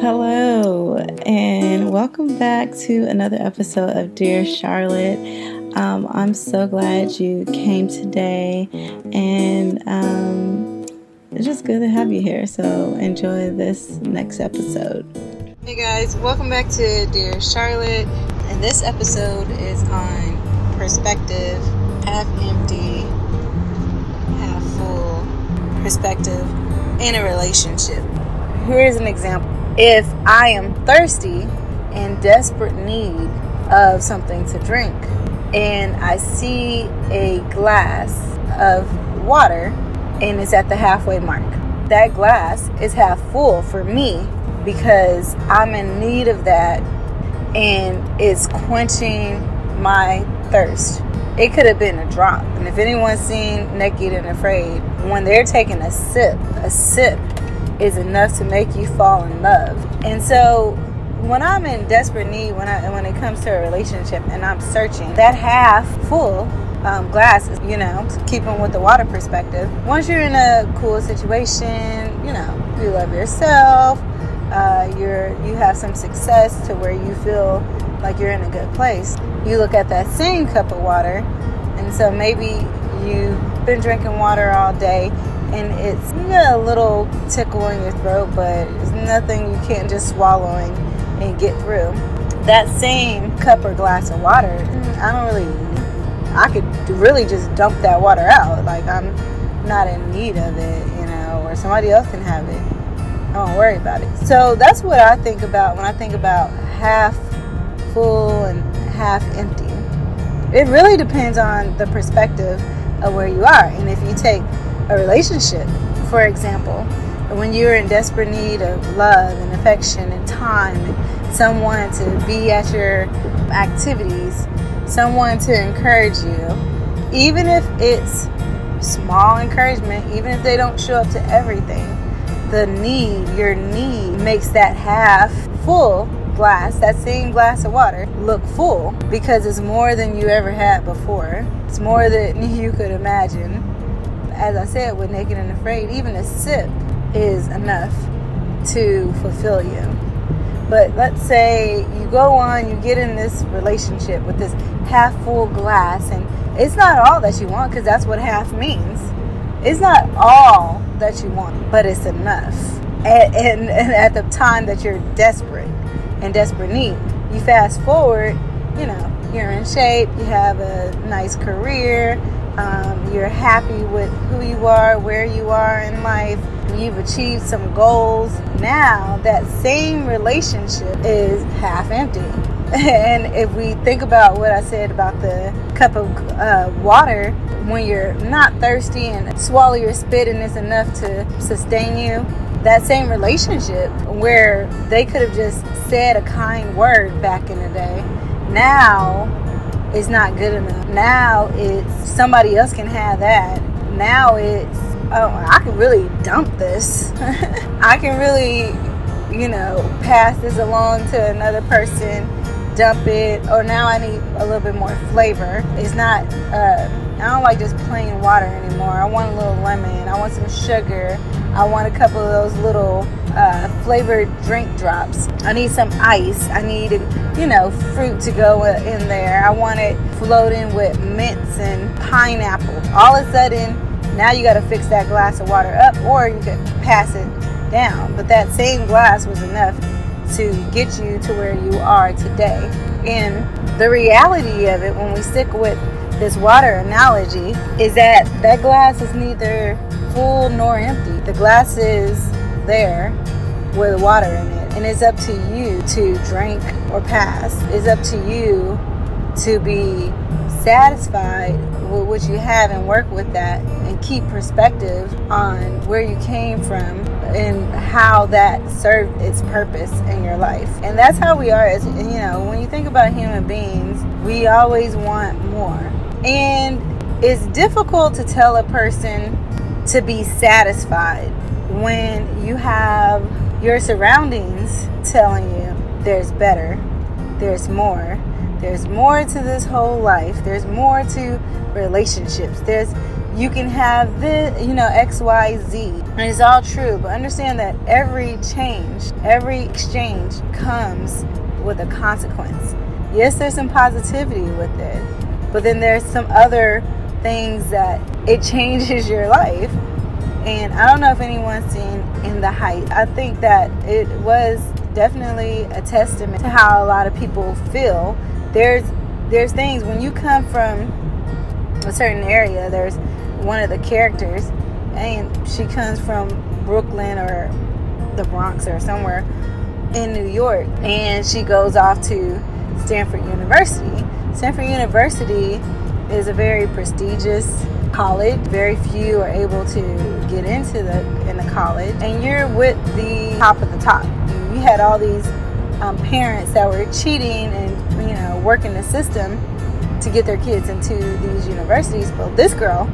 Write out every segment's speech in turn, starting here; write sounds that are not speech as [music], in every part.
Hello, and welcome back to another episode of Dear Charlotte. Um, I'm so glad you came today, and um, it's just good to have you here. So, enjoy this next episode. Hey guys, welcome back to Dear Charlotte, and this episode is on perspective, half empty, half full perspective in a relationship. Here's an example if I am thirsty and desperate need of something to drink, and I see a glass of water and it's at the halfway mark, that glass is half full for me because I'm in need of that and it's quenching my thirst. It could have been a drop. And if anyone's seen Naked and Afraid, when they're taking a sip, a sip is enough to make you fall in love. And so when I'm in desperate need, when I when it comes to a relationship and I'm searching, that half full um, glass is, you know, keeping with the water perspective. Once you're in a cool situation, you know, you love yourself, uh, you're you have some success to where you feel like you're in a good place. You look at that same cup of water, and so maybe you've been drinking water all day and it's you a little tickle in your throat, but it's nothing you can't just swallow and, and get through. That same cup or glass of water, I don't really, I could really just dump that water out. Like I'm not in need of it, you know, or somebody else can have it. I don't worry about it. So that's what I think about when I think about half full and half empty. It really depends on the perspective of where you are. And if you take a relationship, for example, when you're in desperate need of love and affection and time and someone to be at your activities, someone to encourage you, even if it's small encouragement, even if they don't show up to everything, the need, your need, makes that half full glass, that same glass of water, look full because it's more than you ever had before. It's more than [laughs] you could imagine as I said with Naked and Afraid, even a sip is enough to fulfill you. But let's say you go on, you get in this relationship with this half full glass, and it's not all that you want because that's what half means. It's not all that you want, but it's enough. And, and, and at the time that you're desperate and desperate need, you fast forward, you know, you're in shape, you have a nice career, um, you're happy with who you are, where you are in life, you've achieved some goals. Now, that same relationship is half empty. [laughs] and if we think about what I said about the cup of uh, water, when you're not thirsty and swallow your spit and it's enough to sustain you, that same relationship where they could have just said a kind word back in the day, now is not good enough. Now it's somebody else can have that. Now it's oh I can really dump this. [laughs] I can really, you know, pass this along to another person, dump it, or now I need a little bit more flavor. It's not uh, don't like just plain water anymore. I want a little lemon. I want some sugar. I want a couple of those little uh, flavored drink drops. I need some ice. I need, you know, fruit to go in there. I want it floating with mints and pineapple. All of a sudden, now you got to fix that glass of water up, or you could pass it down. But that same glass was enough to get you to where you are today. And the reality of it, when we stick with this water analogy, is that that glass is neither full nor empty. The glass is there with water in it. And it's up to you to drink or pass. It's up to you to be satisfied with what you have and work with that and keep perspective on where you came from and how that served its purpose in your life. And that's how we are as you know, when you think about human beings, we always want more. And it's difficult to tell a person to be satisfied when you have your surroundings telling you there's better, there's more, there's more to this whole life, there's more to relationships. There's you can have this, you know, X, Y, Z. And it's all true, but understand that every change, every exchange comes with a consequence. Yes, there's some positivity with it, but then there's some other things that it changes your life. And I don't know if anyone's seen In the Height. I think that it was definitely a testament to how a lot of people feel. There's there's things when you come from a certain area, there's one of the characters and she comes from Brooklyn or the Bronx or somewhere in New York and she goes off to Stanford University. Stanford University is a very prestigious college. Very few are able to get into the in the college, and you're with the top of the top. You had all these um, parents that were cheating and you know working the system to get their kids into these universities. But this girl,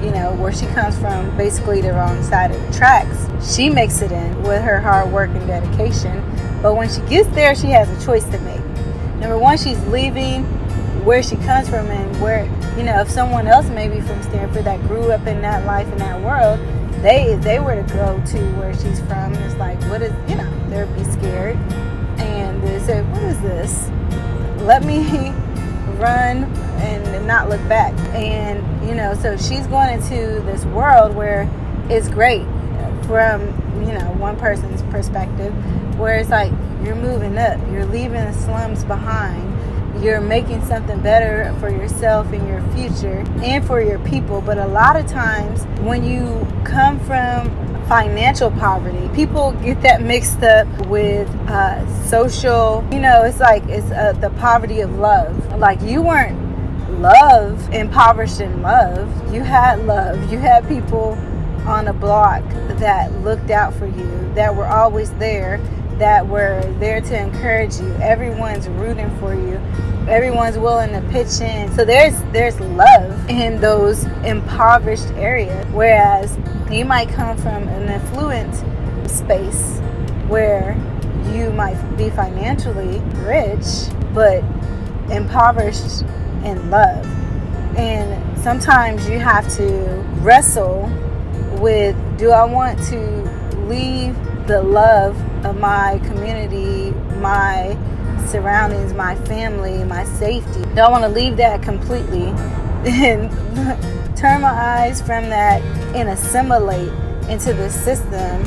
you know, where she comes from, basically the wrong side of the tracks. She makes it in with her hard work and dedication. But when she gets there, she has a choice to make. Number one, she's leaving where she comes from and where, you know, if someone else maybe from Stanford that grew up in that life in that world, they if they were to go to where she's from, it's like, what is, you know, they'd be scared. And they say, what is this? Let me [laughs] run and not look back. And, you know, so she's going into this world where it's great from, you know, one person's perspective, where it's like you're moving up, you're leaving the slums behind you're making something better for yourself and your future and for your people. But a lot of times, when you come from financial poverty, people get that mixed up with uh, social. You know, it's like it's uh, the poverty of love. Like you weren't love impoverished in love. You had love. You had people on a block that looked out for you, that were always there, that were there to encourage you. Everyone's rooting for you everyone's willing to pitch in. So there's there's love in those impoverished areas. Whereas you might come from an affluent space where you might be financially rich but impoverished in love. And sometimes you have to wrestle with do I want to leave the love of my community, my surroundings, my family, my safety. Don't want to leave that completely and [laughs] turn my eyes from that and assimilate into the system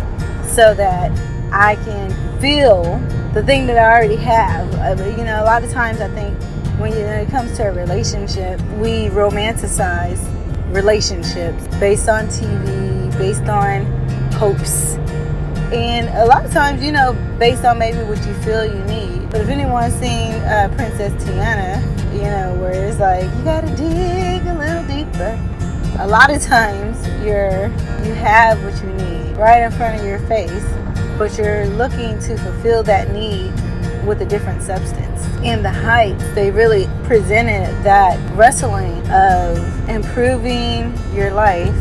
so that I can feel the thing that I already have. Uh, you know, a lot of times I think when it comes to a relationship, we romanticize relationships based on TV, based on hopes. And a lot of times, you know, based on maybe what you feel you need. But if anyone's seen uh, Princess Tiana, you know, where it's like you gotta dig a little deeper. A lot of times you're you have what you need right in front of your face, but you're looking to fulfill that need with a different substance. In the heights, they really presented that wrestling of improving your life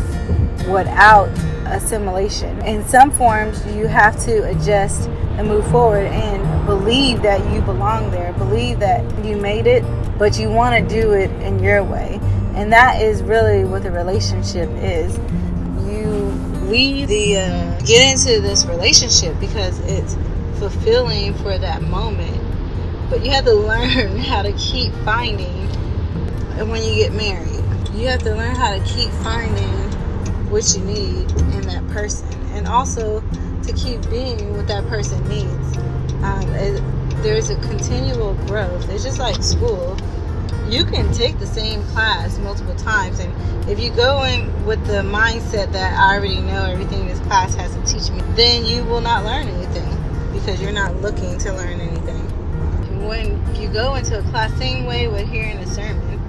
without assimilation. In some forms, you have to adjust and move forward and believe that you belong there, believe that you made it, but you want to do it in your way. And that is really what the relationship is. You leave the uh, get into this relationship because it's fulfilling for that moment, but you have to [laughs] learn how to keep finding. And when you get married, you have to learn how to keep finding what you need in that person, and also to keep being what that person needs. Um, it, there's a continual growth. It's just like school. You can take the same class multiple times, and if you go in with the mindset that I already know everything this class has to teach me, then you will not learn anything because you're not looking to learn anything. When you go into a class, same way with hearing a sermon,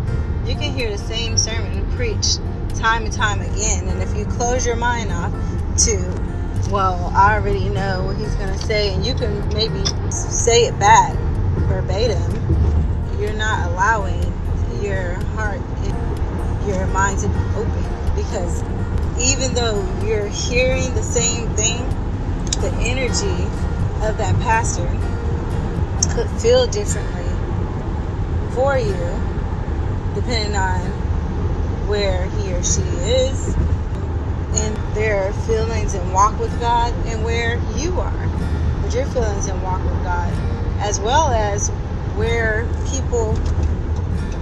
you can hear the same sermon preached time and time again, and if you close your mind off to well, I already know what he's going to say, and you can maybe say it back verbatim. You're not allowing your heart your mind to be open because even though you're hearing the same thing, the energy of that pastor could feel differently for you depending on where he or she is in their feelings and walk with God and where you are with your feelings and walk with God, as well as where people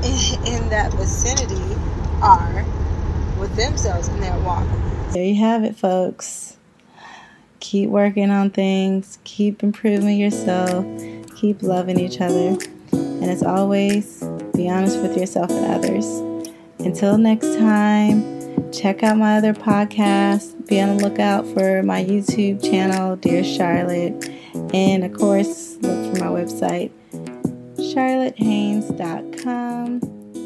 in, [laughs] in that vicinity are with themselves in their walk. There you have it, folks. Keep working on things, keep improving yourself, keep loving each other, and as always, be honest with yourself and others. Until next time, check out my other podcast. Be on the lookout for my YouTube channel, Dear Charlotte. And of course, look for my website, charlottehaynes.com.